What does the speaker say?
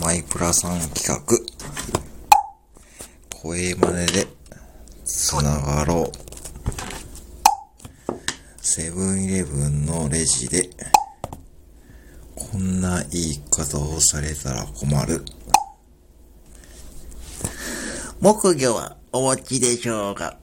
マイプラさん企画。声真似でつながろう。セブンイレブンのレジで、こんな言い方をされたら困る。木魚はお持ちでしょうか？